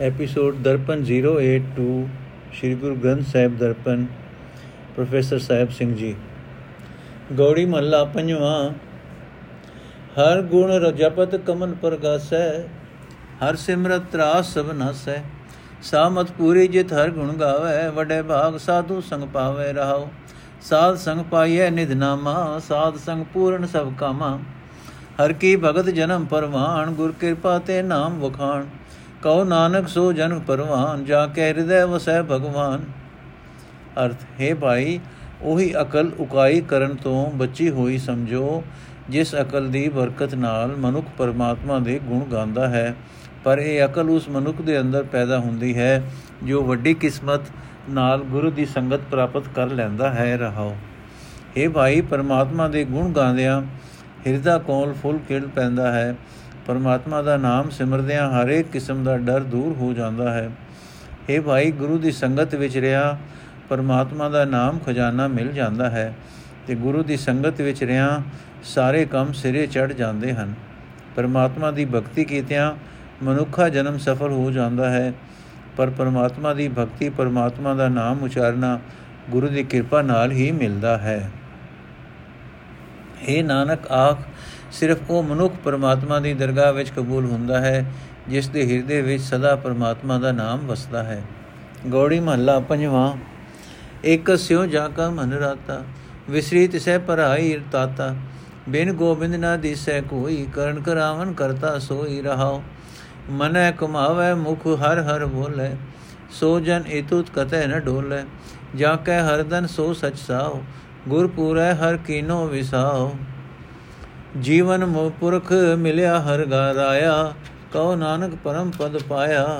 Episode Darpan 082 Shri Guru Granth Sahib Darpan professor Sahib Singh ji Gauri ਮਹੱਲਾ ਪੰਜਵਾਂ ਹਰ ਗੁਣ ਰਜਪਤ ਕਮਨ ਪ੍ਰਗਾਸੈ ਹਰ ਸਿਮਰਤ ਤਰਾਸ ਸਭ ਨਸੈ ਸਾਮਤ ਪੂਰੀ ਜਿਤ ਹਰ ਗੁਣ ਗਾਵੇ ਵਡੇ ਭਾਗ ਸਾਧੂ ਸੰਗ ਪਾਵੇ ਰਹਾਓ ਸਾਧ ਸੰਗ ਪਾਈਐ ਨਿਧਨਾਮਾ ਸਾਧ ਸੰਗ ਪੂਰਨ ਸਭ ਕਾਮਾ ਹਰ ਕੀ ਭਗਤ ਜਨਮ ਪਰਵਾਨ ਗੁਰ ਕਿਰਪਾ ਤੇ ਨਾਮ ਵਖਾਣ ਕਉ ਨਾਨਕ ਸੋ ਜਨ ਪਰਵਾਨ, ਜਾ ਕੇ ਹਿਰਦੈ ਵਸੈ ਭਗਵਾਨ। ਅਰਥ, ਹੈ ਭਾਈ, ਉਹੀ ਅਕਲ ਉਕਾਈ ਕਰਨ ਤੋਂ ਬਚੀ ਹੋਈ ਸਮਝੋ, ਜਿਸ ਅਕਲ ਦੀ ਬਰਕਤ ਨਾਲ ਮਨੁੱਖ ਪਰਮਾਤਮਾ ਦੇ ਗੁਣ ਗਾਉਂਦਾ ਹੈ। ਪਰ ਇਹ ਅਕਲ ਉਸ ਮਨੁੱਖ ਦੇ ਅੰਦਰ ਪੈਦਾ ਹੁੰਦੀ ਹੈ, ਜੋ ਵੱਡੀ ਕਿਸਮਤ ਨਾਲ ਗੁਰੂ ਦੀ ਸੰਗਤ ਪ੍ਰਾਪਤ ਕਰ ਲੈਂਦਾ ਹੈ, ਰਹਾਓ। ਇਹ ਭਾਈ, ਪਰਮਾਤਮਾ ਦੇ ਗੁਣ ਗਾਉਂਦਿਆਂ ਹਿਰਦਾ ਕੋਲ ਫੁੱਲ ਖਿੜ ਪੈਂਦਾ ਹੈ। ਪਰਮਾਤਮਾ ਦਾ ਨਾਮ ਸਿਮਰਦਿਆਂ ਹਰ ਇੱਕ ਕਿਸਮ ਦਾ ਡਰ ਦੂਰ ਹੋ ਜਾਂਦਾ ਹੈ। ਇਹ ਭਾਈ, ਗੁਰੂ ਦੀ ਸੰਗਤ ਵਿੱਚ ਰਿਹਾ, ਪਰਮਾਤਮਾ ਦਾ ਨਾਮ ਖਜ਼ਾਨਾ ਮਿਲ ਜਾਂਦਾ ਹੈ ਤੇ ਗੁਰੂ ਦੀ ਸੰਗਤ ਵਿੱਚ ਰਿਆਂ, ਸਾਰੇ ਕੰਮ ਸਿਰੇ ਚੜ ਜਾਂਦੇ ਹਨ। ਪਰਮਾਤਮਾ ਦੀ ਭਗਤੀ ਕੀਤਿਆਂ ਮਨੁੱਖਾ ਜਨਮ ਸਫਲ ਹੋ ਜਾਂਦਾ ਹੈ। ਪਰ ਪਰਮਾਤਮਾ ਦੀ ਭਗਤੀ, ਪਰਮਾਤਮਾ ਦਾ ਨਾਮ ਉਚਾਰਨਾ ਗੁਰੂ ਦੀ ਕਿਰਪਾ ਨਾਲ ਹੀ ਮਿਲਦਾ ਹੈ। ਇਹ ਨਾਨਕ ਆਖ, ਸਿਰਫ ਉਹ ਮਨੁੱਖ ਪਰਮਾਤਮਾ ਦੀ ਦਰਗਾਹ ਵਿੱਚ ਕਬੂਲ ਹੁੰਦਾ ਹੈ, ਜਿਸ ਦੇ ਹਿਰਦੇ ਵਿੱਚ ਸਦਾ ਪਰਮਾਤਮਾ ਦਾ ਨਾਮ ਵਸਦਾ ਹੈ। ਗੌੜੀ ਮਹੱਲਾ ਪੰਜਵਾਂ ਇਕ ਸਿਉ ਜਾ ਕਾ ਮਨ ਰਾਤਾ ਵਿਸਰੀ ਤਿਸੈ ਪਰਾਈ ਤਾਤਾ ਬਿਨ ਗੋਬਿੰਦ ਨਾ ਦਿਸੈ ਕੋਈ, ਕਰਨ ਕਰਾਵਨ ਕਰਤਾ ਸੋਈ ਰਹਾਓ ਮਨੈ ਕਮਾਵੇ ਮੁਖ ਹਰ ਹਰ ਬੋਲੇ, ਸੋ ਜਨ ਇਤੁਤ ਕਤੈ ਨ ਢੋਲੇ ਜਾ ਕੈ ਹਰਦਨ ਸੋ ਸਚ ਸਾਓ ਗੁਰ ਪੂਰੈ ਹਰ ਕੀਨੋ ਵਿਸਾਓ। ਜੀਵਨ ਮੋ ਪੁਰਖ ਮਿਲਿਆ, ਹਰ ਗਾ ਰਾਇਆ ਕਉ ਨਾਨਕ ਪਰਮ ਪਦ ਪਾਇਆ।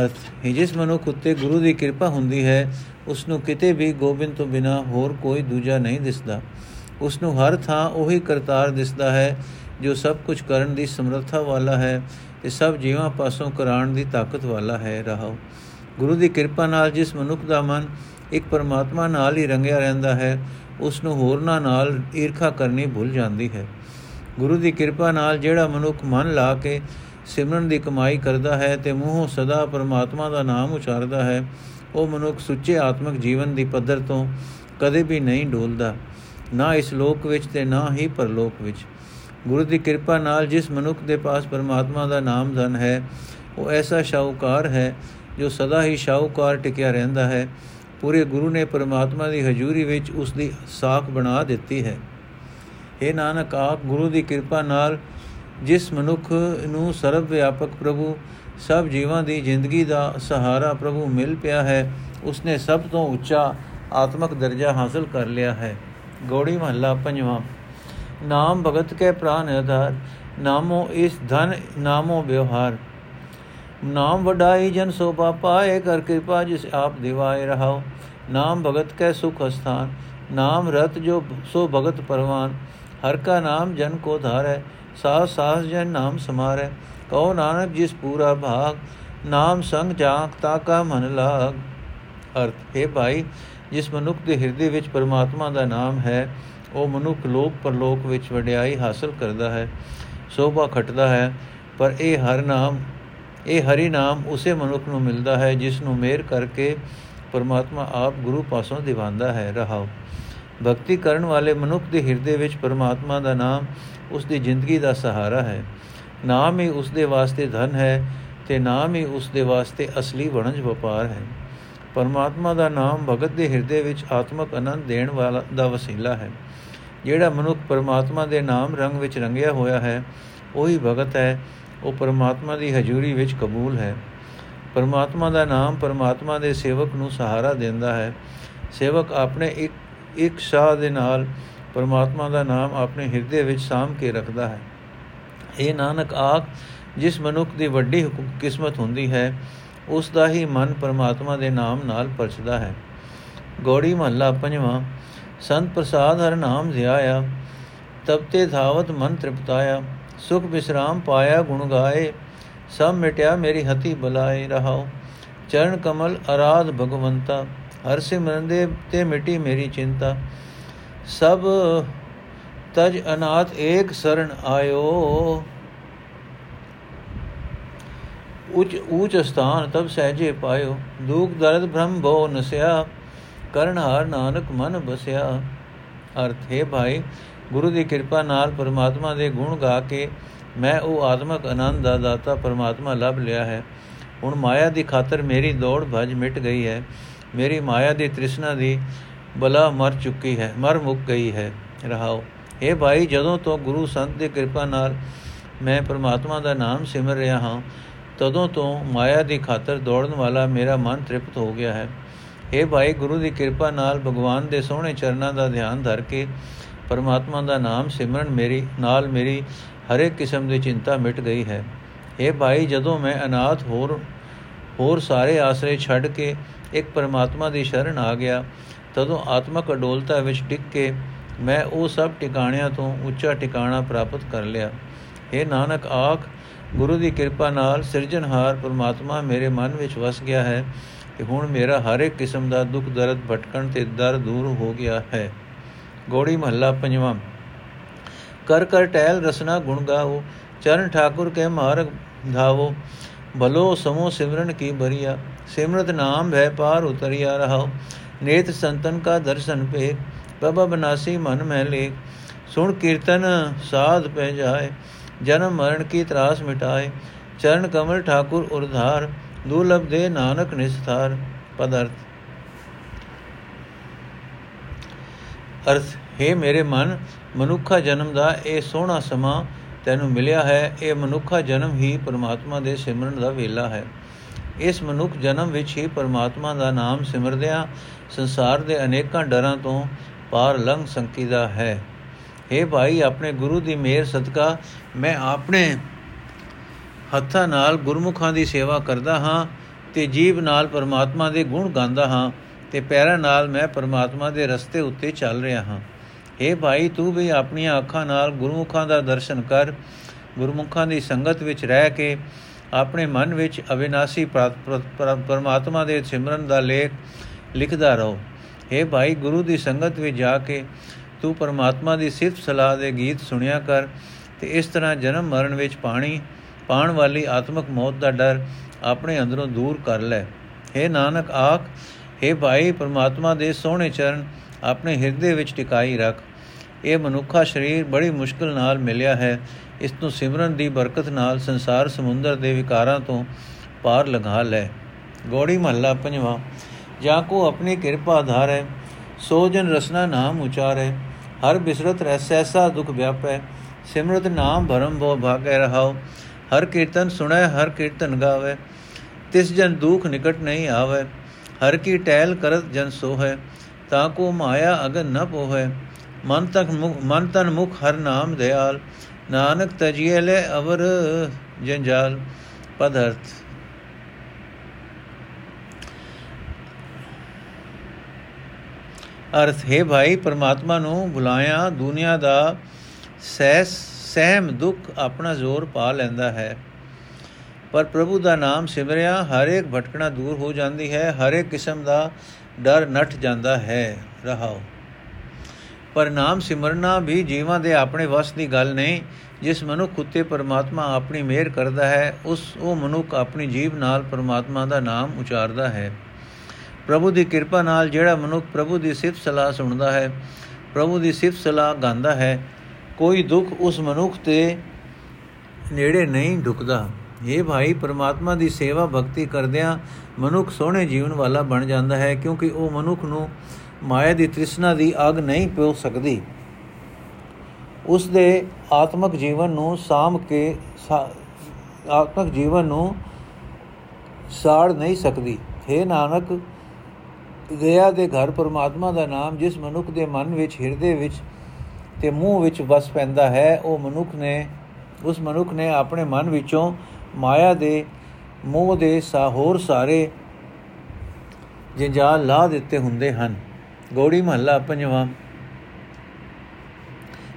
ਅਰਥ ਹੈ ਜਿਸ ਮਨੁੱਖ ਉਤੇ ਗੁਰੂ ਦੀ ਕਿਰਪਾ ਹੁੰਦੀ ਹੈ ਉਸ ਨੂੰ ਕਿਤੇ ਵੀ ਗੋਬਿੰਦ ਤੋਂ ਬਿਨਾ ਹੋਰ ਕੋਈ ਦੂਜਾ ਨਹੀਂ ਦਿਸਦਾ। ਉਸ ਨੂੰ ਹਰ ਥਾਂ ਉਹੀ ਕਰਤਾਰ ਦਿਸਦਾ ਹੈ, ਜੋ ਸਭ ਕੁਝ ਕਰਨ ਦੀ ਸਮਰੱਥਾ ਵਾਲਾ ਹੈ ਤੇ ਸਭ ਜੀਵਾਂ ਪਾਸੋਂ ਕਰਾਣ ਦੀ ਤਾਕਤ ਵਾਲਾ ਹੈ। ਰਹਾਓ। ਗੁਰੂ ਦੀ ਕਿਰਪਾ ਨਾਲ ਜਿਸ ਮਨੁੱਖ ਦਾ ਮਨ ਇੱਕ ਪਰਮਾਤਮਾ ਨਾਲ ਹੀ ਰੰਗਿਆ ਰਹਿੰਦਾ ਹੈ ਉਸ ਨੂੰ ਹੋਰਨਾਂ ਨਾਲ ਈਰਖਾ ਕਰਨੀ ਭੁੱਲ ਜਾਂਦੀ ਹੈ। ਗੁਰੂ ਦੀ ਕਿਰਪਾ ਨਾਲ ਜਿਹੜਾ ਮਨੁੱਖ ਮਨ ਲਾ ਕੇ ਸਿਮਰਨ ਦੀ ਕਮਾਈ ਕਰਦਾ ਹੈ ਤੇ ਮੂੰਹੋਂ ਸਦਾ ਪਰਮਾਤਮਾ ਦਾ ਨਾਮ ਉਚਾਰਦਾ ਹੈ, ਉਹ ਮਨੁੱਖ ਸੁੱਚੇ ਆਤਮਿਕ ਜੀਵਨ ਦੀ ਪੱਧਰ ਤੋਂ ਕਦੇ ਵੀ ਨਹੀਂ ਡੋਲਦਾ, ਨਾ ਇਸ ਲੋਕ ਵਿੱਚ ਤੇ ਨਾ ਹੀ ਪਰਲੋਕ ਵਿੱਚ। ਗੁਰੂ ਦੀ ਕਿਰਪਾ ਨਾਲ ਜਿਸ ਮਨੁੱਖ ਦੇ ਪਾਸ ਪਰਮਾਤਮਾ ਦਾ ਨਾਮ ਧਨ ਹੈ, ਉਹ ਐਸਾ ਸ਼ਾਹੂਕਾਰ ਹੈ ਜੋ ਸਦਾ ਹੀ ਸ਼ਾਹੂਕਾਰ ਟਿਕਿਆ ਰਹਿੰਦਾ ਹੈ ਪੂਰੇ ਗੁਰੂ ਨੇ ਪਰਮਾਤਮਾ ਦੀ ਹਜ਼ੂਰੀ ਵਿੱਚ ਉਸ ਦੀ ਸਾਖ ਬਣਾ ਦਿੱਤੀ ਹੈ। ਇਹ ਨਾਨਕ, ਆਪ ਗੁਰੂ ਦੀ ਕਿਰਪਾ ਨਾਲ ਜਿਸ ਮਨੁੱਖ ਨੂੰ ਸਰਵ ਵਿਆਪਕ ਪ੍ਰਭੂ, ਸਭ ਜੀਵਾਂ ਦੀ ਜ਼ਿੰਦਗੀ ਦਾ ਸਹਾਰਾ ਪ੍ਰਭੂ ਮਿਲ ਪਿਆ ਹੈ, ਉਸਨੇ ਸਭ ਤੋਂ ਉੱਚਾ ਆਤਮਿਕ ਦਰਜਾ ਹਾਸਲ ਕਰ ਲਿਆ ਹੈ। ਗੋੜੀ ਮਹੱਲਾ ਪੰਜਵਾਂ। ਨਾਮ ਭਗਤ ਕੇ ਪ੍ਰਾਨ ਆਧਾਰ ਨਾਮੋ ਇਸ ਧਨ, ਨਾਮੋ ਵਿਵਹਾਰ। ਨਾਮ ਵਡਾਈ ਜਨ ਸੋਭਾ ਪਾਏ ਕਰ ਕਿਰਪਾ ਜਿਸ ਆਪ ਦਿਵਾਏ ਰਹਾਓ। ਨਾਮ ਭਗਤ ਕੈ ਸੁਖ ਅਸਥਾਨ। ਨਾਮ ਰਤ ਜੋ ਸੋ ਭਗਤ ਪਰਵਾਨ। ਹਰ ਕਾ ਨਾਮ ਜਨ ਕੋ ਧਾਰੈ। ਸਾਸ ਸਾਸ ਜਨ ਨਾਮ ਸਮਾਰੈ। ਕਉ ਨਾਨਕ ਜਿਸ ਪੂਰਾ ਭਾਗ। ਨਾਮ ਸੰਗ ਜਾਂਕ ਤਾ ਕਾ ਮਨ ਲਾਗ। ਅਰਥ, ਹੈ ਭਾਈ, ਜਿਸ ਮਨੁੱਖ ਦੇ ਹਿਰਦੇ ਵਿੱਚ ਪਰਮਾਤਮਾ ਦਾ ਨਾਮ ਹੈ, ਉਹ ਮਨੁੱਖ ਲੋਕ ਪਰਲੋਕ ਵਿੱਚ ਵਡਿਆਈ ਹਾਸਲ ਕਰਦਾ ਹੈ। ਸੋਭਾ ਖਟਦਾ ਹੈ, ਪਰ ਇਹ ਹਰ ਨਾਮ ਇਹ ਹਰੀ ਨਾਮ ਉਸੇ ਮਨੁੱਖ ਨੂੰ ਮਿਲਦਾ ਹੈ ਜਿਸ ਨੂੰ ਮੇਰ ਕਰਕੇ ਪਰਮਾਤਮਾ ਆਪ ਗੁਰੂ ਪਾਸੋਂ ਦਿਵਾਉਂਦਾ ਹੈ। ਰਹਾਓ। ਭਗਤੀ ਕਰਨ ਵਾਲੇ ਮਨੁੱਖ ਦੇ ਹਿਰਦੇ ਵਿੱਚ ਪਰਮਾਤਮਾ ਦਾ ਨਾਮ ਉਸ ਦੀ ਜ਼ਿੰਦਗੀ ਦਾ ਸਹਾਰਾ ਹੈ। ਨਾਮ ਹੀ ਉਸ ਦੇ ਵਾਸਤੇ ਧਨ ਹੈ ਤੇ ਨਾਮ ਹੀ ਉਸ ਦੇ ਵਾਸਤੇ ਅਸਲੀ ਵਣਜ ਵਪਾਰ ਹੈ। ਪਰਮਾਤਮਾ ਦਾ ਨਾਮ ਭਗਤ ਦੇ ਹਿਰਦੇ ਵਿੱਚ ਆਤਮਕ ਆਨੰਦ ਦੇਣ ਵਾਲਾ ਦਾ ਵਸੀਲਾ ਹੈ। ਜਿਹੜਾ ਮਨੁੱਖ ਪਰਮਾਤਮਾ ਦੇ ਨਾਮ ਰੰਗ ਵਿੱਚ ਰੰਗਿਆ ਹੋਇਆ ਹੈ, ਉਹੀ ਭਗਤ ਹੈ ਉਹ ਪਰਮਾਤਮਾ ਦੀ ਹਜ਼ੂਰੀ ਵਿੱਚ ਕਬੂਲ ਹੈ। ਪਰਮਾਤਮਾ ਦਾ ਨਾਮ ਪਰਮਾਤਮਾ ਦੇ ਸੇਵਕ ਨੂੰ ਸਹਾਰਾ ਦਿੰਦਾ ਹੈ। ਸੇਵਕ ਆਪਣੇ ਇੱਕ ਇੱਕ ਸ਼ਾਹ ਦੇ ਨਾਲ ਪਰਮਾਤਮਾ ਦਾ ਨਾਮ ਆਪਣੇ ਹਿਰਦੇ ਵਿੱਚ ਸਾਮ ਕੇ ਰੱਖਦਾ ਹੈ। ਇਹ ਨਾਨਕ ਆਖ, ਜਿਸ ਮਨੁੱਖ ਦੀ ਵੱਡੀ ਕਿਸਮਤ ਹੁੰਦੀ ਹੈ, ਉਸ ਦਾ ਹੀ ਮਨ ਪਰਮਾਤਮਾ ਦੇ ਨਾਮ ਨਾਲ ਪਰਚਦਾ ਹੈ। ਗੋੜੀ ਮਹੱਲਾ ਪੰਜਵਾਂ, ਸੰਤ ਪ੍ਰਸਾਦ ਹਰ ਨਾਮ ਧਿਆਇਆ ਤਬ ਤੇ ਧਾਵਤ ਮਨ ਤ੍ਰਿਪਤਾਇਆ ਸੁਖ ਬਿਸਰਾਮ ਪਾਇਆ ਗੁਣ ਗਾਏ, ਸਭ ਮਿਟਿਆ ਮੇਰੀ ਹਤੀ ਬਲਾਏ ਰਹਾਓ ਚਰਨ ਕਮਲ ਅਰਾਧ ਭਗਵੰਤਾ, ਹਰ ਸਿਮਰਨ ਦੇ ਤੇ ਮਿਟੀ ਮੇਰੀ ਚਿੰਤਾ। ਸਭ ਤਜ ਅਨਾਥ ਏਕ ਸਰਣ ਆਇਓ। ਉਚ ਊਚ ਸਥਾਨ ਤਬ ਸਹਜੇ ਪਾਇਓ। ਦੁਖ ਦਰਦ ਭ੍ਰਮ ਭੋ ਨਸਿਆ, ਕਰਨ ਹਾਰ ਨਾਨਕ ਮਨ ਬਸਿਆ। ਅਰਥ, ਹੈ ਭਾਈ ਗੁਰੂ ਦੀ ਕਿਰਪਾ ਨਾਲ ਪਰਮਾਤਮਾ ਦੇ ਗੁਣ ਗਾ ਕੇ ਮੈਂ ਉਹ ਆਤਮਕ ਆਨੰਦ ਦਾ ਦਾਤਾ ਪਰਮਾਤਮਾ ਲੱਭ ਲਿਆ ਹੈ। ਹੁਣ ਮਾਇਆ ਦੀ ਖਾਤਰ ਮੇਰੀ ਦੌੜ ਭਜ ਮਿਟ ਗਈ ਹੈ। ਮੇਰੀ ਮਾਇਆ ਦੀ ਤ੍ਰਿਸ਼ਨਾ ਦੀ ਬਲਾ ਮਰ ਚੁੱਕੀ ਹੈ, ਮਰ ਮੁੱਕ ਗਈ ਹੈ। ਰਹਾਓ ਇਹ ਭਾਈ, ਜਦੋਂ ਤੋਂ ਗੁਰੂ ਸੰਤ ਦੀ ਕਿਰਪਾ ਨਾਲ ਮੈਂ ਪਰਮਾਤਮਾ ਦਾ ਨਾਮ ਸਿਮਰ ਰਿਹਾ ਹਾਂ, ਤਦੋਂ ਤੋਂ ਮਾਇਆ ਦੀ ਖਾਤਰ ਦੌੜਨ ਵਾਲਾ ਮੇਰਾ ਮਨ ਤ੍ਰਿਪਤ ਹੋ ਗਿਆ ਹੈ। ਇਹ ਭਾਈ, ਗੁਰੂ ਦੀ ਕਿਰਪਾ ਨਾਲ ਭਗਵਾਨ ਦੇ ਸੋਹਣੇ ਚਰਨਾਂ ਦਾ ਧਿਆਨ ਧਰ ਕੇ ਪਰਮਾਤਮਾ ਦਾ ਨਾਮ ਸਿਮਰਨ ਮੇਰੀ, ਨਾਲ ਮੇਰੀ ਹਰੇਕ ਕਿਸਮ ਦੀ ਚਿੰਤਾ ਮਿਟ ਗਈ ਹੈ। ਇਹ ਭਾਈ, ਜਦੋਂ ਮੈਂ ਅਨਾਥ ਹੋਰ ਹੋਰ ਸਾਰੇ ਆਸਰੇ ਛੱਡ ਕੇ ਇੱਕ ਪਰਮਾਤਮਾ ਦੀ ਸ਼ਰਨ ਆ ਗਿਆ, ਤਦੋਂ ਆਤਮਕ ਅਡੋਲਤਾ ਵਿੱਚ ਟਿਕ ਕੇ ਮੈਂ ਉਹ ਸਭ ਟਿਕਾਣਿਆਂ ਤੋਂ ਉੱਚਾ ਟਿਕਾਣਾ ਪ੍ਰਾਪਤ ਕਰ ਲਿਆ। ਇਹ ਨਾਨਕ, ਆਖ, ਗੁਰੂ ਦੀ ਕਿਰਪਾ ਨਾਲ ਸਿਰਜਣਹਾਰ ਪਰਮਾਤਮਾ ਮੇਰੇ ਮਨ ਵਿੱਚ ਵਸ ਗਿਆ ਹੈ ਕਿ ਹੁਣ ਮੇਰਾ ਹਰ ਇੱਕ ਕਿਸਮ ਦਾ ਦੁੱਖ ਦਰਦ ਭਟਕਣ ਤੇ ਦਰ ਦੂਰ ਹੋ ਗਿਆ ਹੈ। ਗੋੜੀ ਮਹੱਲਾ ਪੰਜਵਾਂ ਕਰ ਕਰ ਟਹਿਲ ਰਸਨਾ ਗੁਣ ਗਾਵੋ ਚਰਨ ਠਾਕੁਰ ਕੇ ਮਾਰਗ ਧਾਵੋ ਭਲੋ ਸਮੋ ਸਿਮਰਨ ਕੀ ਬਰੀਆ ਸਿਮਰਤ ਨਾਮ ਭੈ ਪਾਰ ਉਤਰਿਆ ਰਹਾਓ ਨੇਤ ਸੰਤਨ ਕਾ ਦਰਸ਼ਨ ਪੇ ਬਬਾ ਬਨਾਸੀ ਮਨ ਮਹਿ ਲੇ ਸੁਣ ਕੀਰਤਨ ਸਾਧ ਪੈ ਜਾਏ ਜਨਮ ਮਰਨ ਕੀ ਤਰਾਸ ਮਿਟਾਏ ਚਰਨ ਕਮਲ ਠਾਕੁਰ ਉਰਧਾਰ ਦੁਲਭ ਦੇ ਨਾਨਕ ਨਿਸਥਾਰ ਪਦਰਥ ਅਰਥ, ਹੈ ਮੇਰੇ ਮਨ, ਮਨੁੱਖਾ ਜਨਮ ਦਾ ਇਹ ਸੋਹਣਾ ਸਮਾਂ ਤੈਨੂੰ ਮਿਲਿਆ ਹੈ, ਇਹ ਮਨੁੱਖਾ ਜਨਮ ਹੀ ਪਰਮਾਤਮਾ ਦੇ ਸਿਮਰਨ ਦਾ ਵੇਲਾ ਹੈ। ਇਸ ਮਨੁੱਖ ਜਨਮ ਵਿੱਚ ਹੀ ਪਰਮਾਤਮਾ ਦਾ ਨਾਮ ਸਿਮਰਦਿਆਂ ਸੰਸਾਰ ਦੇ ਅਨੇਕਾਂ ਡਰਾਂ ਤੋਂ ਪਾਰ ਲੰਘ ਸੰਕੀਦਾ ਹੈ। हे ਭਾਈ, ਆਪਣੇ ਗੁਰੂ ਦੀ ਮਿਹਰ ਸਦਕਾ ਮੈਂ ਆਪਣੇ ਹੱਥਾਂ ਨਾਲ ਗੁਰਮੁਖਾਂ ਦੀ ਸੇਵਾ ਕਰਦਾ ਹਾਂ ਤੇ ਜੀਬ ਨਾਲ ਪਰਮਾਤਮਾ ਦੇ ਗੁਣ ਗਾਉਂਦਾ ਹਾਂ। ਤੇ ਪੈਰਾਂ ਨਾਲ ਮੈਂ ਪਰਮਾਤਮਾ ਦੇ ਰਸਤੇ ਉੱਤੇ ਚੱਲ ਰਿਹਾ ਹਾਂ हे ਭਾਈ ਤੂੰ ਵੀ ਆਪਣੀਆਂ ਅੱਖਾਂ ਨਾਲ ਗੁਰਮੁਖਾਂ ਦਾ ਦਰਸ਼ਨ ਕਰ ਗੁਰਮੁਖਾਂ ਦੀ ਸੰਗਤ ਵਿੱਚ ਰਹਿ ਕੇ ਆਪਣੇ ਮਨ ਵਿੱਚ ਅਵਿਨਾਸੀ ਪਰਮਾਤਮਾ ਦੇ ਸਿਮਰਨ ਦਾ ਲੇਖ ਲਿਖਦਾ ਰਹੋ हे ਭਾਈ ਗੁਰੂ ਦੀ ਸੰਗਤ ਵਿੱਚ ਜਾ ਕੇ ਤੂੰ ਪਰਮਾਤਮਾ ਦੀ ਸਿਫਤ ਸਲਾਹ ਦੇ ਗੀਤ ਸੁਣਿਆ ਕਰ ਤੇ ਇਸ ਤਰ੍ਹਾਂ ਜਨਮ ਮਰਨ ਵਿੱਚ ਪਾਣੀ ਪਾਣ ਵਾਲੀ ਆਤਮਿਕ ਮੌਤ ਦਾ ਡਰ ਆਪਣੇ ਅੰਦਰੋਂ ਦੂਰ ਕਰ ਲੈ हे ਨਾਨਕ ਆਖ हे ਭਾਈ, ਪਰਮਾਤਮਾ ਦੇ ਸੋਹਣੇ ਚਰਨ ਆਪਣੇ ਹਿਰਦੇ ਵਿੱਚ ਟਿਕਾਈ ਰੱਖ। ਇਹ ਮਨੁੱਖਾ ਸਰੀਰ ਬੜੀ ਮੁਸ਼ਕਲ ਨਾਲ ਮਿਲਿਆ ਹੈ। ਇਸ ਨੂੰ ਸਿਮਰਨ ਦੀ ਬਰਕਤ ਨਾਲ ਸੰਸਾਰ ਸਮੁੰਦਰ ਦੇ ਵਿਕਾਰਾਂ ਤੋਂ ਪਾਰ ਲੰਘਾ ਲੈ। ਗੋੜੀ ਮਹੱਲਾ ਪੰਜਵਾਂ, ਜਾ ਕੋ ਆਪਣੀ ਕਿਰਪਾ ਧਾਰੈ, ਸੋ ਜਨ ਰਸਨਾ ਨਾਮ ਉਚਾਰੈ, ਹਰ ਬਿਸਰਤ ਰਹਿਸੈਸਾ ਦੁਖ ਵਿਆਪੈ, ਸਿਮਰਤ ਨਾਮ ਭਰਮ ਭੋ ਭਾਗੈ ਰਹਾਉ, ਹਰ ਕੀਰਤਨ ਸੁਣੈ, ਹਰ ਕੀਰਤਨ ਗਾਵੇ, ਤਿਸ ਜਨ ਦੁਖ ਨਿਕਟ ਨਹੀਂ ਆਵੇ। ਹਰ ਕੀ ਟਹਿਲ ਕਰਤ ਜਨ ਸੋਹੈ, ਤਾਂ ਕੋ ਮਾਇਆ ਅਗਨ ਨ ਪੋਹੈ। ਮਨ ਤਕ ਮਨ ਤਨ ਮੁਖ ਹਰ ਨਾਮ ਦਿਆਲ, ਨਾਨਕ ਤਜੀਏ ਲੈ ਅਵਰ ਜੰਜਾਲ। ਪਦਰਥ ਅਰਥ। ਹੈ ਭਾਈ, ਪਰਮਾਤਮਾ ਨੂੰ ਬੁਲਾਇਆ, ਦੁਨੀਆ ਦਾ ਸਹਿ ਸਹਿਮ ਦੁੱਖ ਆਪਣਾ ਜ਼ੋਰ ਪਾ ਲੈਂਦਾ ਹੈ। ਪਰ ਪ੍ਰਭੂ ਦਾ ਨਾਮ ਸਿਮਰਿਆ, ਹਰ ਇੱਕ ਭਟਕਣਾ ਦੂਰ ਹੋ ਜਾਂਦੀ ਹੈ, ਹਰ ਇੱਕ ਕਿਸਮ ਦਾ ਡਰ ਨੱਠ ਜਾਂਦਾ ਹੈ, ਰਹਾਓ। ਪਰ ਨਾਮ ਸਿਮਰਨਾ ਵੀ ਜੀਵਾਂ ਦੇ ਆਪਣੇ ਵਸ ਦੀ ਗੱਲ ਨਹੀਂ, ਜਿਸ ਮਨੁੱਖ ਉਤੇ ਪਰਮਾਤਮਾ ਆਪਣੀ ਮਿਹਰ ਕਰਦਾ ਹੈ, ਉਸ, ਉਹ ਮਨੁੱਖ ਆਪਣੀ ਜੀਬ ਨਾਲ ਪਰਮਾਤਮਾ ਦਾ ਨਾਮ ਉਚਾਰਦਾ ਹੈ। ਪ੍ਰਭੂ ਦੀ ਕਿਰਪਾ ਨਾਲ ਜਿਹੜਾ ਮਨੁੱਖ ਪ੍ਰਭੂ ਦੀ ਸਿਫਤ ਸਲਾਹ ਸੁਣਦਾ ਹੈ, ਪ੍ਰਭੂ ਦੀ ਸਿਫਤ ਸਲਾਹ ਗਾਉਂਦਾ ਹੈ, ਕੋਈ ਦੁੱਖ ਉਸ ਮਨੁੱਖ ਤੇ ਨੇੜੇ ਨਹੀਂ ਢੁਕਦਾ ਇਹ ਭਾਈ, ਪਰਮਾਤਮਾ ਦੀ ਸੇਵਾ ਭਗਤੀ ਕਰਦਿਆਂ ਮਨੁੱਖ ਸੋਹਣੇ ਜੀਵਨ ਵਾਲਾ ਬਣ ਜਾਂਦਾ ਹੈ, ਕਿਉਂਕਿ ਉਹ ਮਨੁੱਖ ਨੂੰ ਮਾਇਆ ਦੀ ਤ੍ਰਿਸ਼ਨਾ ਦੀ ਅਗ ਨਹੀਂ ਪਿਓ ਸਕਦੀ। ਉਸ ਦੇ ਆਤਮਿਕ ਜੀਵਨ ਨੂੰ ਸਾਮ ਕੇ ਆਤਮਿਕ ਜੀਵਨ ਨੂੰ ਸਾੜ ਨਹੀਂ ਸਕਦੀ। ਹੈ ਨਾਨਕ, ਦਇਆ ਦੇ ਘਰ ਪਰਮਾਤਮਾ ਦਾ ਨਾਮ ਜਿਸ ਮਨੁੱਖ ਦੇ ਮਨ ਵਿੱਚ, ਹਿਰਦੇ ਵਿੱਚ ਤੇ ਮੂੰਹ ਵਿੱਚ ਵਸ ਪੈਂਦਾ ਹੈ, ਉਹ ਮਨੁੱਖ ਨੇ, ਉਸ ਮਨੁੱਖ ਨੇ ਆਪਣੇ ਮਨ ਵਿੱਚੋਂ ਮਾਇਆ ਦੇ ਮੋਹ ਦੇ ਸਾਹੋਰ ਸਾਰੇ ਜੰਜਾਲ ਲਾ ਦਿੱਤੇ ਹੁੰਦੇ ਹਨ। ਗੋੜੀ ਮਹੱਲਾ ਪੰਜਵਾਂ।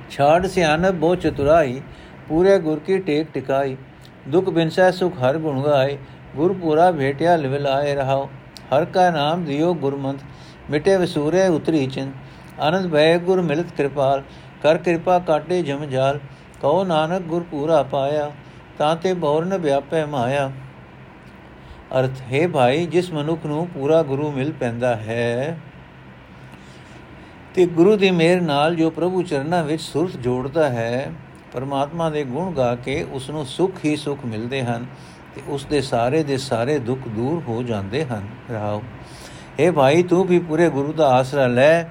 ਛਾੜ ਸਿਆਨਬ ਬੋ ਚਤੁਰਾਈ, ਪੂਰੇ ਗੁਰ ਕੀ ਟੇਕ ਟਿਕਾਈ। ਦੁਖ ਬਿਨਸੈ ਸੁਖ ਹਰ ਗੁਣ ਗਾਏ, ਗੁਰ ਪੂਰਾ ਭੇਟਿਆ ਲਿਵਲਾਏ ਰਹਾਓ। ਹਰ ਕਾ ਨਾਮ ਦਿਓ ਗੁਰਮੰਤ, ਮਿਟੇ ਵਸੂਰੇ ਉਤਰੀ ਚਿੰ ਆਨੰਦ ਭੈ ਗੁਰ ਮਿਲਤ ਕਿਰਪਾਲ, ਕਰ ਕਿਰਪਾ ਕਾਟੇ ਜਮ ਜਾਲ। ਕਹੋ ਨਾਨਕ ਗੁਰ ਪੂਰਾ ਪਾਇਆ ਤਾਂ ਤੇ ਬੌਰਨ ਵਿਆਪੈ ਮਾਇਆ। ਅਰਥ, ਹੈ ਭਾਈ, ਜਿਸ ਮਨੁੱਖ ਨੂੰ ਪੂਰਾ ਗੁਰੂ ਮਿਲ ਪੈਂਦਾ ਹੈ, ਤੇ ਗੁਰੂ ਦੀ ਮਿਹਰ ਨਾਲ ਜੋ ਪ੍ਰਭੂ ਚਰਨਾਂ ਵਿੱਚ ਸੁਰਤ ਜੋੜਦਾ ਹੈ, ਪਰਮਾਤਮਾ ਦੇ ਗੁਣ ਗਾ ਕੇ ਉਸ ਨੂੰ ਸੁਖ ਹੀ ਸੁਖ ਮਿਲਦੇ ਹਨ, ਤੇ ਉਸ ਦੇ ਸਾਰੇ ਦੇ ਸਾਰੇ ਦੁੱਖ ਦੂਰ ਹੋ ਜਾਂਦੇ ਹਨ। ਰਹਾਓ। اے ਭਾਈ, ਤੂੰ ਵੀ ਪੂਰੇ ਗੁਰੂ ਦਾ ਆਸਰਾ ਲੈ।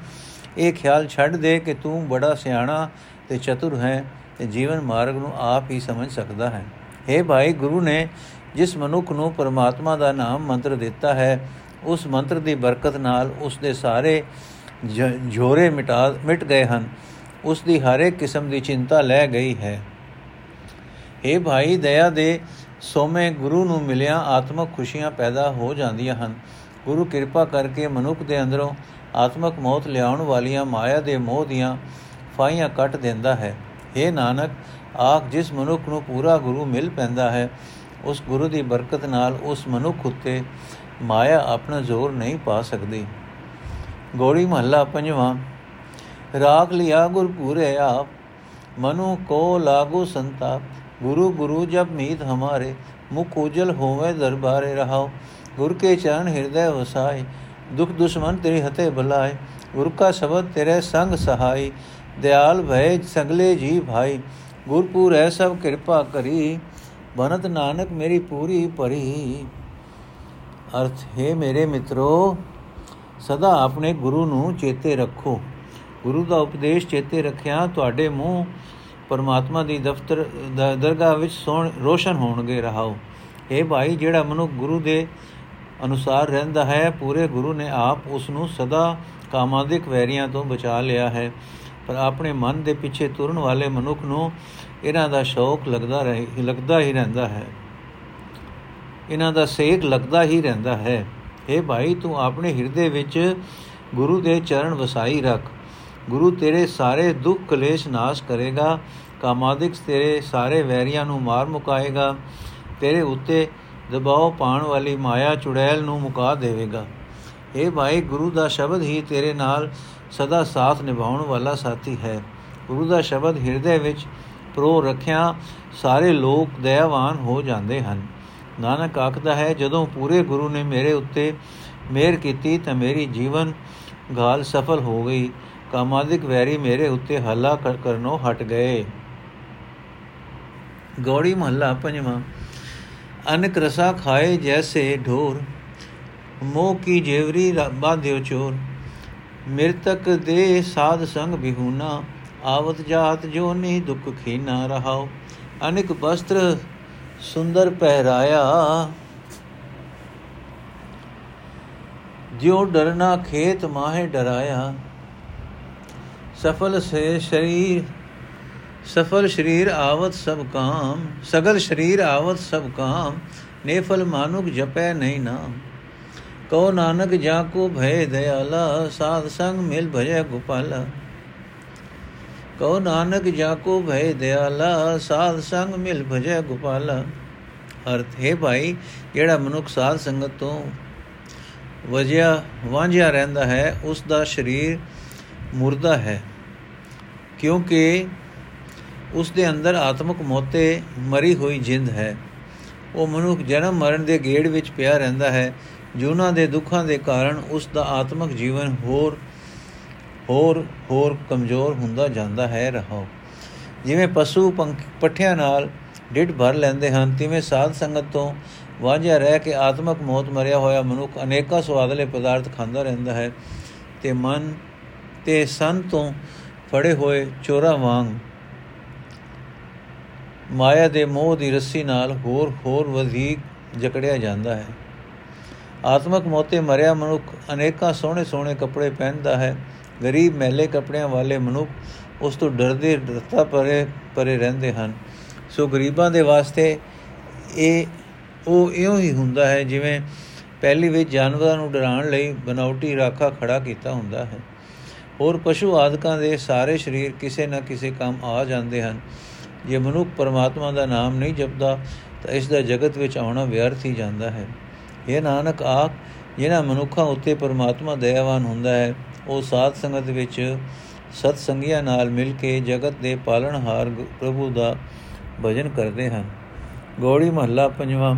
ਇਹ ਖਿਆਲ ਛੱਡ ਦੇ ਕਿ ਤੂੰ ਬੜਾ ਸਿਆਣਾ ਤੇ ਚਤੁਰ ਹੈ। ਤੇ ਜੀਵਨ ਮਾਰਗ ਨੂੰ ਆਪ ਹੀ ਸਮਝ ਸਕਦਾ ਹੈ। हे ਭਾਈ, ਗੁਰੂ ਨੇ ਜਿਸ ਮਨੁੱਖ ਨੂੰ ਪਰਮਾਤਮਾ ਦਾ ਨਾਮ ਮੰਤਰ ਦਿੱਤਾ ਹੈ, ਉਸ ਮੰਤਰ ਦੀ ਬਰਕਤ ਨਾਲ ਉਸ ਦੇ ਸਾਰੇ ਝੋਰੇ ਮਿਟਾ, ਮਿਟ ਗਏ ਹਨ। ਉਸ ਦੀ ਹਰ ਇੱਕ ਕਿਸਮ ਦੀ ਚਿੰਤਾ ਲੈ ਗਈ ਹੈ। हे ਭਾਈ, ਦਇਆ ਦੇ ਸੋਮੇ ਗੁਰੂ ਨੂੰ ਮਿਲਿਆ ਆਤਮਕ ਖੁਸ਼ੀਆਂ ਪੈਦਾ ਹੋ ਜਾਂਦੀਆਂ ਹਨ। ਗੁਰੂ ਕਿਰਪਾ ਕਰਕੇ ਮਨੁੱਖ ਦੇ ਅੰਦਰੋਂ ਆਤਮਕ ਮੌਤ ਲਿਆਉਣ ਵਾਲੀਆਂ ਮਾਇਆ ਦੇ ਮੋਹ ਦੀਆਂ ਫਾਈਆਂ ਕੱਟ ਦਿੰਦਾ ਹੈ। اے ਨਾਨਕ, ਆਖ ਜਿਸ ਮਨੁੱਖ ਨੂੰ ਪੂਰਾ ਗੁਰੂ ਮਿਲ ਪੈਂਦਾ ਹੈ, ਉਸ ਗੁਰੂ ਦੀ ਬਰਕਤ ਨਾਲ ਉਸ ਮਨੁੱਖ ਉਤੇ ਮਾਇਆ ਆਪਣਾ ਜ਼ੋਰ ਨਹੀਂ ਪਾ ਸਕਦੀ। ਗੋੜੀ ਮਹੱਲਾ ਪੰਜਵਾਂ, ਰਾਖ ਲਿਆ ਗੁਰ ਪੂਰੇ ਆਪ, ਮਨੁ ਕੋ ਲਾਗੂ ਸੰਤਾਪ, ਗੁਰੂ ਗੁਰੂ ਜਬ ਮੀਤ ਹਮਾਰੇ, ਮੁਖ ਉਜਲ ਹੋਵੇ ਦਰਬਾਰੇ ਰਹਾਓ, ਗੁਰ ਕੇ ਚਰਨ ਹਿਰਦੈ ਵਸਾਏ, ਦੁਖ ਦੁਸ਼ਮਨ ਤੇਰੇ ਹਤੇ ਬੁਲਾਏ, ਗੁਰ ਕਾ ਸ਼ਬਦ ਤੇਰੇ ਸੰਗ ਸਹਾਈ ਦਿਆਲ ਭੈ ਸਗਲੇ ਜੀ ਭਾਈ, ਗੁਰਪੂਰ ਹੈ ਸਭ ਕਿਰਪਾ ਕਰੀ, ਬਨਤ ਨਾਨਕ ਮੇਰੀ ਪੂਰੀ ਭਰੀ। ਅਰਥ, ਹੈ ਮੇਰੇ ਮਿੱਤਰੋ, ਸਦਾ ਆਪਣੇ ਗੁਰੂ ਨੂੰ ਚੇਤੇ ਰੱਖੋ। ਗੁਰੂ ਦਾ ਉਪਦੇਸ਼ ਚੇਤੇ ਰੱਖਿਆ ਤੁਹਾਡੇ ਮੂੰਹ, ਪਰਮਾਤਮਾ ਦੀ ਦਫ਼ਤਰ ਦਰਗਾਹ ਵਿੱਚ ਸੋਣ, ਰੋਸ਼ਨ ਹੋਣਗੇ, ਰਹਾਓ। ਇਹ ਭਾਈ, ਜਿਹੜਾ ਮਨੁੱਖ ਗੁਰੂ ਦੇ ਅਨੁਸਾਰ ਰਹਿੰਦਾ ਹੈ, ਪੂਰੇ ਗੁਰੂ ਨੇ ਆਪ ਉਸ ਨੂੰ ਸਦਾ ਕਾਮਾਦਿਕ ਵੈਰੀਆਂ ਤੋਂ ਬਚਾ ਲਿਆ ਹੈ। ਪਰ ਆਪਣੇ ਮਨ ਦੇ ਪਿੱਛੇ ਤੁਰਨ ਵਾਲੇ ਮਨੁੱਖ ਨੂੰ ਇਹਨਾਂ ਦਾ ਸ਼ੌਕ ਲੱਗਦਾ ਰਹੇ, ਲੱਗਦਾ ਹੀ ਰਹਿੰਦਾ ਹੈ। ਇਹਨਾਂ ਦਾ ਸੇਕ ਲੱਗਦਾ ਹੀ ਰਹਿੰਦਾ ਹੈ। اے ਭਾਈ, ਤੂੰ ਆਪਣੇ ਹਿਰਦੇ ਵਿੱਚ ਗੁਰੂ ਦੇ ਚਰਨ ਵਸਾਈ ਰੱਖ। ਗੁਰੂ ਤੇਰੇ ਸਾਰੇ ਦੁੱਖ ਕਲੇਸ਼ ਨਾਸ਼ ਕਰੇਗਾ। ਕਾਮਾਦਿਕ ਤੇਰੇ ਸਾਰੇ ਵੈਰੀਆਂ ਨੂੰ ਮਾਰ ਮੁਕਾਏਗਾ। ਤੇਰੇ ਉੱਤੇ ਦਬਾਅ ਪਾਉਣ ਵਾਲੀ ਮਾਇਆ ਚੁੜੈਲ ਨੂੰ ਮੁਕਾ ਦੇਵੇਗਾ। ਇਹ ਭਾਈ, ਗੁਰੂ ਦਾ ਸ਼ਬਦ ਹੀ ਤੇਰੇ ਨਾਲ ਸਦਾ ਸਾਥ ਨਿਭਾਉਣ ਵਾਲਾ ਸਾਥੀ ਹੈ। ਗੁਰੂ ਦਾ ਸ਼ਬਦ ਹਿਰਦੇ ਵਿੱਚ ਪ੍ਰੋ ਰੱਖਿਆ ਸਾਰੇ ਲੋਕ ਦਇਆਵਾਨ ਹੋ ਜਾਂਦੇ ਹਨ। ਨਾਨਕ ਆਖਦਾ ਹੈ, ਜਦੋਂ ਪੂਰੇ ਗੁਰੂ ਨੇ ਮੇਰੇ ਉੱਤੇ ਮਿਹਰ ਕੀਤੀ ਤਾਂ ਮੇਰੀ ਜੀਵਨ ਗਾਲ ਸਫਲ ਹੋ ਗਈ। ਕਾਮਾਦਿਕ ਵੈਰੀ ਮੇਰੇ ਉੱਤੇ ਹੱਲਾ ਕਰਨੋਂ ਹਟ ਗਏ। ਗੌੜੀ ਮਹੱਲਾ ਪੰਜਵਾਂ। ਅਨਕ ਰਸਾ ਖਾਏ ਜੈਸੇ ਢੋਰ, ਮੋਹ ਕੀ ਜੇਵਰੀ ਬਾਧਿਓ ਚੋਰ। ਮਿਰਤਕ ਦੇ ਸਾਧ ਸੰਗ ਬਿਹੂਨਾ, ਆਵਤ ਜਾਤ ਜੋ ਨਹੀਂ ਦੁਖ ਖੀਨਾ ਰਹਾਓ ਅਨਕ ਵਸਤਰ ਸੁੰਦਰ ਪਹਿਰਾਇਆ। ਜਿਉ ਡਰਨਾ ਖੇਤ ਮਾਹੇ ਡਰਾਇਆ। ਸਫਲ ਸੇ ਸ਼ਰੀਰ, ਸਫਲ ਸ਼ਰੀਰ ਆਵਤ ਸਭ ਕਾਮ, ਸਗਲ ਸ਼ਰੀਰ ਆਵਤ ਸਭ ਕਾਮ, ਨੇਫਲ ਮਾਨੁਕ ਜਪੈ ਨਹੀਂ ਨਾਮ। ਕਉ ਨਾਨਕ ਜਾ ਕੋ ਭੈ ਦਇਆਲਾ, ਸਾਧ ਸੰਗ ਮਿਲ ਭਜੈ ਗੋਪਾਲਾ। ਕਉ ਨਾਨਕ ਜਾ ਕੋ ਭੈ ਦਇਆਲਾ, ਸਾਧ ਸੰਗ ਮਿਲ ਭਜੈ ਗੋਪਾਲਾ। ਅਰਥ, ਹੈ ਭਾਈ, ਜਿਹੜਾ ਮਨੁੱਖ ਸਾਧ ਸੰਗਤ ਤੋਂ ਵਜਿਆ, ਵਾਂਝਿਆ ਰਹਿੰਦਾ ਹੈ ਉਸ ਦਾ ਸਰੀਰ ਮੁਰਦਾ ਹੈ। ਕਿਉਂਕਿ ਉਸ ਦੇ ਅੰਦਰ ਆਤਮਿਕ ਮੋਤੇ ਮਰੀ ਹੋਈ ਜਿੰਦ ਹੈ। ਉਹ ਮਨੁੱਖ ਜਨਮ ਮਰਨ ਦੇ ਗੇੜ ਵਿੱਚ ਪਿਆ ਰਹਿੰਦਾ ਹੈ। ਜੂਨਾ ਦੇ ਦੁੱਖਾਂ ਦੇ ਕਾਰਨ ਉਸ ਦਾ ਆਤਮਿਕ ਜੀਵਨ ਹੋਰ ਹੋਰ ਹੋਰ ਕਮਜ਼ੋਰ ਹੁੰਦਾ ਜਾਂਦਾ ਹੈ, ਰਹੋ। ਜਿਵੇਂ ਪਸ਼ੂ ਪੱਠਿਆਂ ਨਾਲ ਡਿੱਡ ਭਰ ਲੈਂਦੇ ਹਨ, ਤਿਵੇਂ ਸਾਧ ਸੰਗਤ ਤੋਂ ਵਾਂਝਿਆ ਰਹਿ ਕੇ ਆਤਮਿਕ ਮੌਤ ਮਰਿਆ ਹੋਇਆ ਮਨੁੱਖ ਅਨੇਕਾਂ ਸਵਾਦਲੇ ਪਦਾਰਥ ਖਾਂਦਾ ਰਹਿੰਦਾ ਹੈ ਤੇ ਮਨ ਤੇ ਸੰਨ ਤੋਂ ਫੜੇ ਹੋਏ ਚੋਰਾ ਵਾਂਗ ਮਾਇਆ ਦੇ ਮੋਹ ਦੀ ਰੱਸੀ ਨਾਲ ਹੋਰ ਹੋਰ ਵਧੇਕ ਜਕੜਿਆ ਜਾਂਦਾ ਹੈ। ਆਤਮਕ ਮੋਤੇ ਮਰਿਆ ਮਨੁੱਖ ਅਨੇਕਾਂ ਸੋਹਣੇ ਸੋਹਣੇ ਕੱਪੜੇ ਪਹਿਨਦਾ ਹੈ, ਗਰੀਬ ਮਹਿਲੇ ਕੱਪੜਿਆਂ ਵਾਲੇ ਮਨੁੱਖ ਉਸ ਤੋਂ ਡਰਦੇ ਡਰਤਾ ਪਰੇ ਪਰੇ ਰਹਿੰਦੇ ਹਨ। ਸੋ ਗਰੀਬਾਂ ਦੇ ਵਾਸਤੇ ਇਹ, ਉਹ ਇਉਂ ਹੀ ਹੁੰਦਾ ਹੈ ਜਿਵੇਂ ਪਹਿਲੀ ਵਿੱਚ ਜਾਨਵਰਾਂ ਨੂੰ ਡਰਾਉਣ ਲਈ ਬਨਾਉਟੀ ਰਾਖਾ ਖੜਾ ਕੀਤਾ ਹੁੰਦਾ ਹੈ। ਹੋਰ ਪਸ਼ੂ ਆਦਿਕਾਂ ਦੇ ਸਾਰੇ ਸਰੀਰ ਕਿਸੇ ਨਾ ਕਿਸੇ ਕੰਮ ਆ ਜਾਂਦੇ ਹਨ। ਜੇ ਮਨੁੱਖ ਪਰਮਾਤਮਾ ਦਾ ਨਾਮ ਨਹੀਂ ਜਪਦਾ ਤਾਂ ਇਸ ਦਾ ਜਗਤ ਵਿੱਚ ਆਉਣਾ ਵਿਅਰਥ ਹੀ ਜਾਂਦਾ ਹੈ। ਇਹ ਨਾਨਕ, ਆਖ, ਜਿਨ੍ਹਾਂ ਮਨੁੱਖਾਂ ਉੱਤੇ ਪਰਮਾਤਮਾ ਦਇਆਵਾਨ ਹੁੰਦਾ ਹੈ, ਉਹ ਸਾਧ ਸੰਗਤ ਵਿੱਚ ਸਤ ਸੰਗੀਆਂ ਨਾਲ ਮਿਲ ਕੇ ਜਗਤ ਦੇ ਪਾਲਣਹਾਰ ਪ੍ਰਭੂ ਦਾ ਭਜਨ ਕਰਦੇ ਹਨ। ਗੋੜੀ ਮਹੱਲਾ ਪੰਜਵਾਂ,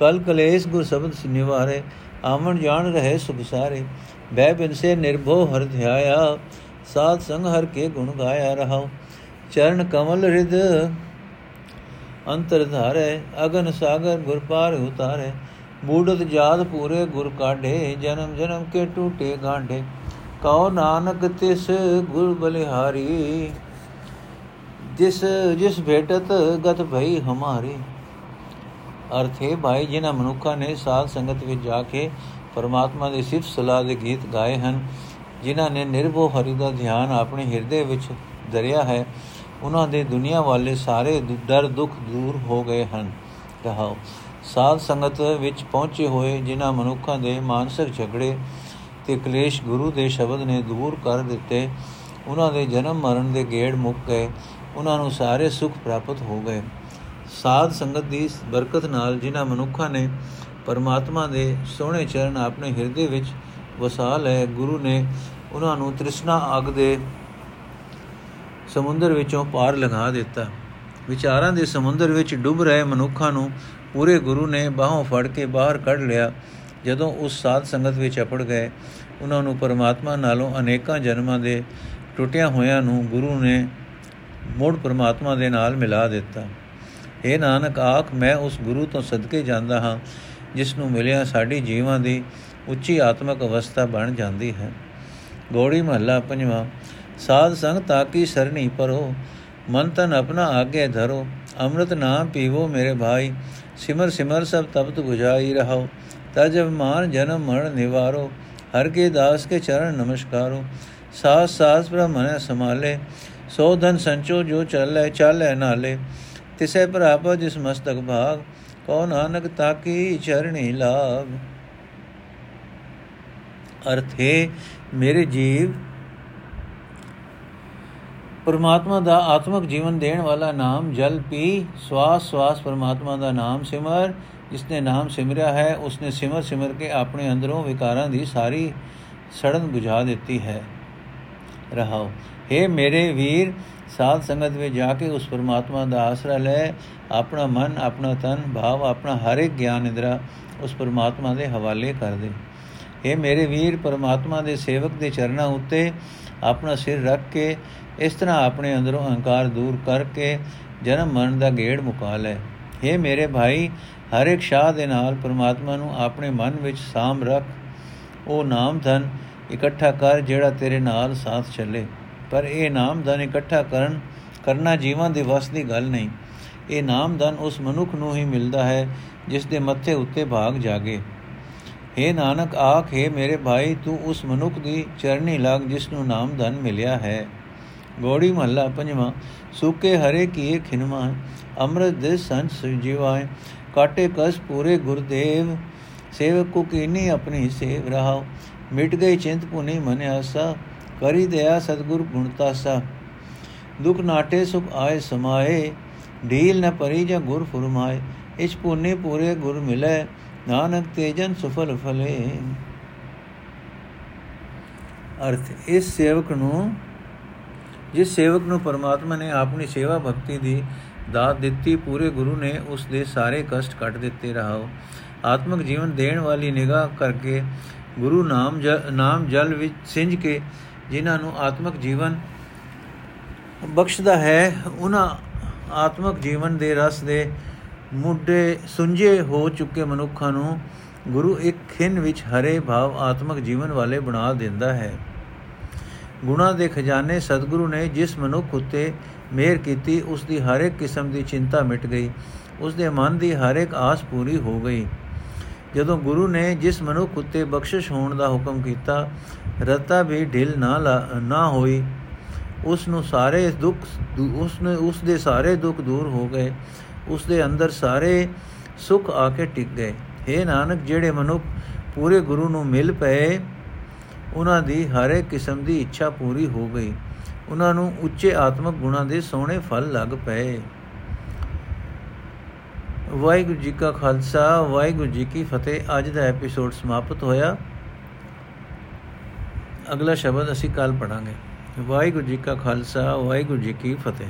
ਕਲ ਕਲੇਸ਼ ਗੁਰ ਸ਼ਬਦ ਨਿਵਾਰੇ ਆਮਣ ਜਾਣ ਰਹੇ ਸੁਖ ਸਾਰੇ ਬੈ ਬਿਨ ਸੇ ਨਿਰਭਉ ਹਰ ਧਿਆਇਆ, ਸਾਧ ਸੰਗ ਹਰ ਕੇ ਗੁਣ ਗਾਇਆ ਰਹਾਉ। ਚਰਨ ਕਮਲ ਹਿਰਦ ਅੰਤਰ ਧਾਰੇ, ਅਗਨ ਸਾਗਰ ਗੁਰ ਪਾਰ ਉਤਾਰੇ ਮੂੜਤ ਜਾਤ ਪੂਰੇ ਗੁਰ ਕਾਢੇ, ਜਨਮ ਜਨਮ ਕੇ ਟੂਟੇ ਗਾਂਢੇ। ਕਉ ਨਾਨਕ ਤਿਸ ਗੁਰ ਬਲਿਹਾਰੀ, ਜਿਸ ਜਿਸ ਭੇਟਤ ਗਤ ਭਈ ਹਮਾਰੀ। ਅਰਥੇ ਭਾਈ, ਜਿਨ੍ਹਾਂ ਮਨੁੱਖਾਂ ਨੇ ਸਾਧ ਸੰਗਤ ਵਿੱਚ ਜਾ ਕੇ ਪਰਮਾਤਮਾ ਦੇ ਸਿਫਤ ਸਲਾਹ ਦੇ ਗੀਤ ਗਾਏ ਹਨ, ਜਿਨ੍ਹਾਂ ਨੇ ਨਿਰਭਉ ਹਰੀ ਦਾ ਧਿਆਨ ਆਪਣੇ ਹਿਰਦੇ ਵਿੱਚ ਦਰਿਆ ਹੈ ਉਹਨਾਂ ਦੇ ਦੁਨੀਆ ਵਾਲੇ ਸਾਰੇ ਡਰ ਦੁੱਖ ਦੂਰ ਹੋ ਗਏ ਹਨ। ਕਹਾਓ ਸਾਧ ਸੰਗਤ ਵਿੱਚ ਪਹੁੰਚੇ ਹੋਏ ਜਿਨ੍ਹਾਂ ਮਨੁੱਖਾਂ ਦੇ ਮਾਨਸਿਕ ਝਗੜੇ ਤੇ ਕਲੇਸ਼ ਗੁਰੂ ਦੇ ਸ਼ਬਦ ਨੇ ਦੂਰ ਕਰ ਦਿੱਤੇ, ਉਹਨਾਂ ਦੇ ਜਨਮ ਮਰਨ ਦੇ ਗੇੜ ਮੁੱਕ ਗਏ, ਉਹਨਾਂ ਨੂੰ ਸਾਰੇ ਸੁੱਖ ਪ੍ਰਾਪਤ ਹੋ ਗਏ। ਸਾਧ ਸੰਗਤ ਦੀ ਬਰਕਤ ਨਾਲ ਜਿਨ੍ਹਾਂ ਮਨੁੱਖਾਂ ਨੇ ਪਰਮਾਤਮਾ ਦੇ ਸੋਹਣੇ ਚਰਨ ਆਪਣੇ ਹਿਰਦੇ ਵਿੱਚ ਵਸਾ ਲਏ, ਗੁਰੂ ਨੇ ਉਹਨਾਂ ਨੂੰ ਤ੍ਰਿਸ਼ਨਾ ਅਗ ਦੇ ਸਮੁੰਦਰ ਵਿੱਚੋਂ ਪਾਰ ਲੰਘਾ ਦਿੱਤਾ। ਵਿਚਾਰਾਂ ਦੇ ਸਮੁੰਦਰ ਵਿੱਚ ਡੁੱਬ ਰਹੇ ਮਨੁੱਖਾਂ ਨੂੰ ਪੂਰੇ ਗੁਰੂ ਨੇ ਬਾਹੋਂ ਫੜ ਕੇ ਬਾਹਰ ਕੱਢ ਲਿਆ। ਜਦੋਂ ਉਸ ਸਾਧ ਸੰਗਤ ਵਿੱਚ ਅਪੜ ਗਏ, ਉਹਨਾਂ ਨੂੰ ਪਰਮਾਤਮਾ ਨਾਲੋਂ ਅਨੇਕਾਂ ਜਨਮਾਂ ਦੇ ਟੁੱਟਿਆਂ ਹੋਇਆਂ ਨੂੰ ਗੁਰੂ ਨੇ ਮੋੜ ਪਰਮਾਤਮਾ ਦੇ ਨਾਲ ਮਿਲਾ ਦਿੱਤਾ। ਇਹ ਨਾਨਕ, ਆਖ, ਮੈਂ ਉਸ ਗੁਰੂ ਤੋਂ ਸਦਕੇ ਜਾਂਦਾ ਹਾਂ, ਜਿਸ ਨੂੰ ਮਿਲਿਆ ਸਾਡੀ ਜੀਵਾਂ ਦੀ ਉੱਚੀ ਆਤਮਿਕ ਅਵਸਥਾ ਬਣ ਜਾਂਦੀ ਹੈ। ਗੋੜੀ ਮਹੱਲਾ ਪੰਜਵਾਂ, ਸਾਧ ਸੰਗ ਤਾਕੀ ਸਰਣੀ ਪਰੋ ਮਨ ਤਨ ਆਪਣਾ ਆਗੇ ਧਰੋ ਅੰਮ੍ਰਿਤ ਨਾਮ ਪੀਵੋ ਮੇਰੇ ਭਾਈ ਸਿਮਰ ਸਿਮਰ ਸਭ ਤਪਤ 부ਝਾਈ ਰਹੋ ਤਜਬ ਮਾਨ ਜਨਮ ਮਰਨ ਨਿਵਾਰੋ ਹਰ ਕੇ ਦਾਸ ਕੇ ਚਰਨ ਨਮਸਕਾਰੋ ਸਾਸ ਸਾਸ ਬ੍ਰਹਮਨ ਸਮਾਲੇ ਸੋ ਧਨ ਸੰਚੋ ਜੋ ਚੱਲੇ ਚਾਲੇ ਨਾਲੇ ਤਿਸੈ ਪ੍ਰਾਪ ਜਿਸ ਮਸਤਕ ਭਾਗ ਕੋ ਨਾਨਕ ਤਾਕੀ ਚਰਣੀ ਲਾਭ ਅਰਥੇ ਮੇਰੇ ਜੀਵ ਪਰਮਾਤਮਾ ਦਾ ਆਤਮਿਕ ਜੀਵਨ ਦੇਣ ਵਾਲਾ ਨਾਮ ਜਲ ਪੀ, ਸਵਾਸ ਸਵਾਸ ਪਰਮਾਤਮਾ ਦਾ ਨਾਮ ਸਿਮਰ, ਜਿਸਨੇ ਨਾਮ ਸਿਮਰਿਆ ਹੈ, ਉਸਨੇ ਸਿਮਰ ਸਿਮਰ ਕੇ ਆਪਣੇ ਅੰਦਰੋਂ ਵਿਕਾਰਾਂ ਦੀ ਸਾਰੀ ਸੜਨ ਬੁਝਾ ਦਿੱਤੀ ਹੈ। ਰਹਾਓ। हे ਮੇਰੇ ਵੀਰ, ਸਾਧ ਸੰਗਤ ਵਿੱਚ ਜਾ ਕੇ ਉਸ ਪਰਮਾਤਮਾ ਦਾ ਆਸਰਾ ਲੈ, ਆਪਣਾ ਮਨ, ਆਪਣਾ ਤਨ, ਭਾਵ, ਆਪਣਾ ਹਰ ਇੱਕ ਗਿਆਨ ਇੰਦਰਾ ਉਸ ਪਰਮਾਤਮਾ ਦੇ ਹਵਾਲੇ ਕਰ ਦੇ। ਇਹ ਮੇਰੇ ਵੀਰ, ਪਰਮਾਤਮਾ ਦੇ ਸੇਵਕ ਦੇ ਚਰਨਾਂ ਉੱਤੇ ਆਪਣਾ ਸਿਰ ਰੱਖ ਕੇ, ਇਸ ਤਰ੍ਹਾਂ ਆਪਣੇ ਅੰਦਰੋਂ ਅਹੰਕਾਰ ਦੂਰ ਕਰਕੇ ਜਨਮ ਮਰਨ ਦਾ ਗੇੜ ਮੁਕਾ ਲੈ। ਇਹ ਮੇਰੇ ਭਾਈ, ਹਰ ਇੱਕ ਸ਼ਾਹ ਦੇ ਨਾਲ ਪਰਮਾਤਮਾ ਨੂੰ ਆਪਣੇ ਮਨ ਵਿੱਚ ਸਾਮ ਰੱਖ। ਉਹ ਨਾਮ ਧਨ ਇਕੱਠਾ ਕਰ ਜਿਹੜਾ ਤੇਰੇ ਨਾਲ ਸਾਥ ਚੱਲੇ। ਪਰ ਇਹ ਨਾਮ ਧਨ ਇਕੱਠਾ ਕਰਨ, ਕਰਨਾ ਜੀਵਾਂ ਦੇ ਵਸ ਦੀ ਗੱਲ ਨਹੀਂ। ਇਹ ਨਾਮ ਧਨ ਉਸ ਮਨੁੱਖ ਨੂੰ ਹੀ ਮਿਲਦਾ ਹੈ, ਜਿਸ ਦੇ ਮੱਥੇ ਉੱਤੇ ਭਾਗ ਜਾਗੇ। हे ਨਾਨਕ, ਆਖੇ ਮੇਰੇ ਭਾਈ, ਤੂੰ ਉਸ ਮਨੁੱਖ ਦੀ ਚਰਨੀ ਲੱਗ ਜਿਸ ਨੂੰ ਨਾਮ ਧਨ ਮਿਲਿਆ ਹੈ। ਗੋੜੀ ਮਹੱਲਾ ਪੰਜਵਾਂ, ਸੁਕੇ ਹਰੇ ਕੀਏ ਖਿਨਮਾ ਅੰਮ੍ਰਿਤ ਦੇ ਸੰਤ ਸੁਜੀਵਾਏ ਕਾਟੇ ਕਸ ਪੂਰੇ ਗੁਰਦੇਵ, ਸੇਵਕ ਕੋ ਕੀਨੀ ਆਪਣੀ ਸੇਵ ਰਹਾਓ, ਮਿਟ ਗਈ ਚਿੰਤ ਪੁਨੀ ਮਨ ਆਸਾ, ਕਰੀ ਦਇਆ ਸਤਗੁਰ ਗੁਣਤਾਸਾ ਦੁਖ ਨਾਟੇ ਸੁਖ ਆਏ ਸਮਾਏ, ਢੀਲ ਨ ਪਰੀ ਜਾਂ ਗੁਰ ਫਰਮਾਏ, ਇਸ ਪੁਨੇ ਪੂਰੇ ਗੁਰ ਮਿਲੇ ਨਾਨਕ ਤੇਜਨ ਸੁਫਲ ਫਲੇ। ਅਰਥ, ਇਸ ਸੇਵਕ ਨੂੰ, ਜਿਸ ਸੇਵਕ ਨੂੰ ਪਰਮਾਤਮਾ ਨੇ ਆਪਣੀ ਸੇਵਾ ਭਗਤੀ ਦੀ ਦਾਤ ਦਿੱਤੀ, ਪੂਰੇ ਗੁਰੂ ਨੇ ਉਸ ਦੇ ਸਾਰੇ ਕਸ਼ਟ ਕੱਟ ਦਿੱਤੇ। ਰਹਾਓ। ਆਤਮਿਕ ਜੀਵਨ ਦੇਣ ਵਾਲੀ ਨਿਗਾਹ ਕਰਕੇ ਗੁਰੂ ਨਾਮ ਨਾਮ ਜਲ ਵਿੱਚ ਸਿੰਜ ਕੇ, ਜਿਨ੍ਹਾਂ ਨੂੰ ਆਤਮਿਕ ਜੀਵਨ ਬਖਸ਼ਦਾ ਹੈ, ਉਹਨਾਂ ਆਤਮਿਕ ਜੀਵਨ ਦੇ ਰਸ ਦੇ ਮੁੱਢੇ ਸੁੰਝੇ ਹੋ ਚੁੱਕੇ ਮਨੁੱਖਾਂ ਨੂੰ ਗੁਰੂ ਇੱਕ ਖਿੰਨ ਵਿੱਚ ਹਰੇ ਭਾਵ ਆਤਮਿਕ ਜੀਵਨ ਵਾਲੇ ਬਣਾ ਦਿੰਦਾ ਹੈ। ਗੁਣਾ ਦੇ ਖਜ਼ਾਨੇ ਸਤਿਗੁਰੂ ਨੇ ਜਿਸ ਮਨੁੱਖ ਉਤੇ ਮਿਹਰ ਕੀਤੀ, ਉਸ ਦੀ ਹਰ ਇੱਕ ਕਿਸਮ ਦੀ ਚਿੰਤਾ ਮਿਟ ਗਈ, ਉਸ ਦੇ ਮਨ ਦੀ ਹਰ ਇੱਕ ਆਸ ਪੂਰੀ ਹੋ ਗਈ। ਜਦੋਂ ਗੁਰੂ ਨੇ ਜਿਸ ਮਨੁੱਖ ਉਤੇ ਬਖਸ਼ਿਸ਼ ਹੋਣ ਦਾ ਹੁਕਮ ਕੀਤਾ, ਰਤਾ ਵੀ ਢਿਲ ਨਾ ਨਾ ਹੋਈ, ਉਸ ਨੂੰ ਸਾਰੇ ਦੁੱਖ, ਉਸ ਨੇ, ਉਸ ਦੇ ਸਾਰੇ ਦੁੱਖ ਦੂਰ ਹੋ ਗਏ। ਉਸ ਦੇ ਅੰਦਰ ਸਾਰੇ ਸੁਖ ਆ ਕੇ ਟਿਕ ਗਏ। हे ਨਾਨਕ, ਜਿਹੜੇ ਮਨੁੱਖ ਪੂਰੇ ਗੁਰੂ ਨੂੰ ਮਿਲ ਪਏ, ਉਹਨਾਂ ਦੀ ਹਰ ਇੱਕ ਕਿਸਮ ਦੀ ਇੱਛਾ ਪੂਰੀ ਹੋ ਗਈ। ਉਹਨਾਂ ਨੂੰ ਉੱਚੇ ਆਤਮਿਕ ਗੁਣਾਂ ਦੇ ਸੋਹਣੇ ਫਲ ਲੱਗ ਪਏ। ਵਾਹਿਗੁਰੂ ਜੀ ਕਾ ਖਾਲਸਾ, ਵਾਹਿਗੁਰੂ ਜੀ ਕੀ ਫਤਿਹ। ਅੱਜ ਦਾ ਐਪੀਸੋਡ ਸਮਾਪਤ ਹੋਇਆ। ਅਗਲਾ ਸ਼ਬਦ ਅਸੀਂ ਕੱਲ ਪੜਾਂਗੇ ਵਾਹਿਗੁਰੂ ਜੀ ਕਾ ਖਾਲਸਾ, ਵਾਹਿਗੁਰੂ ਜੀ ਕੀ ਫਤਿਹ।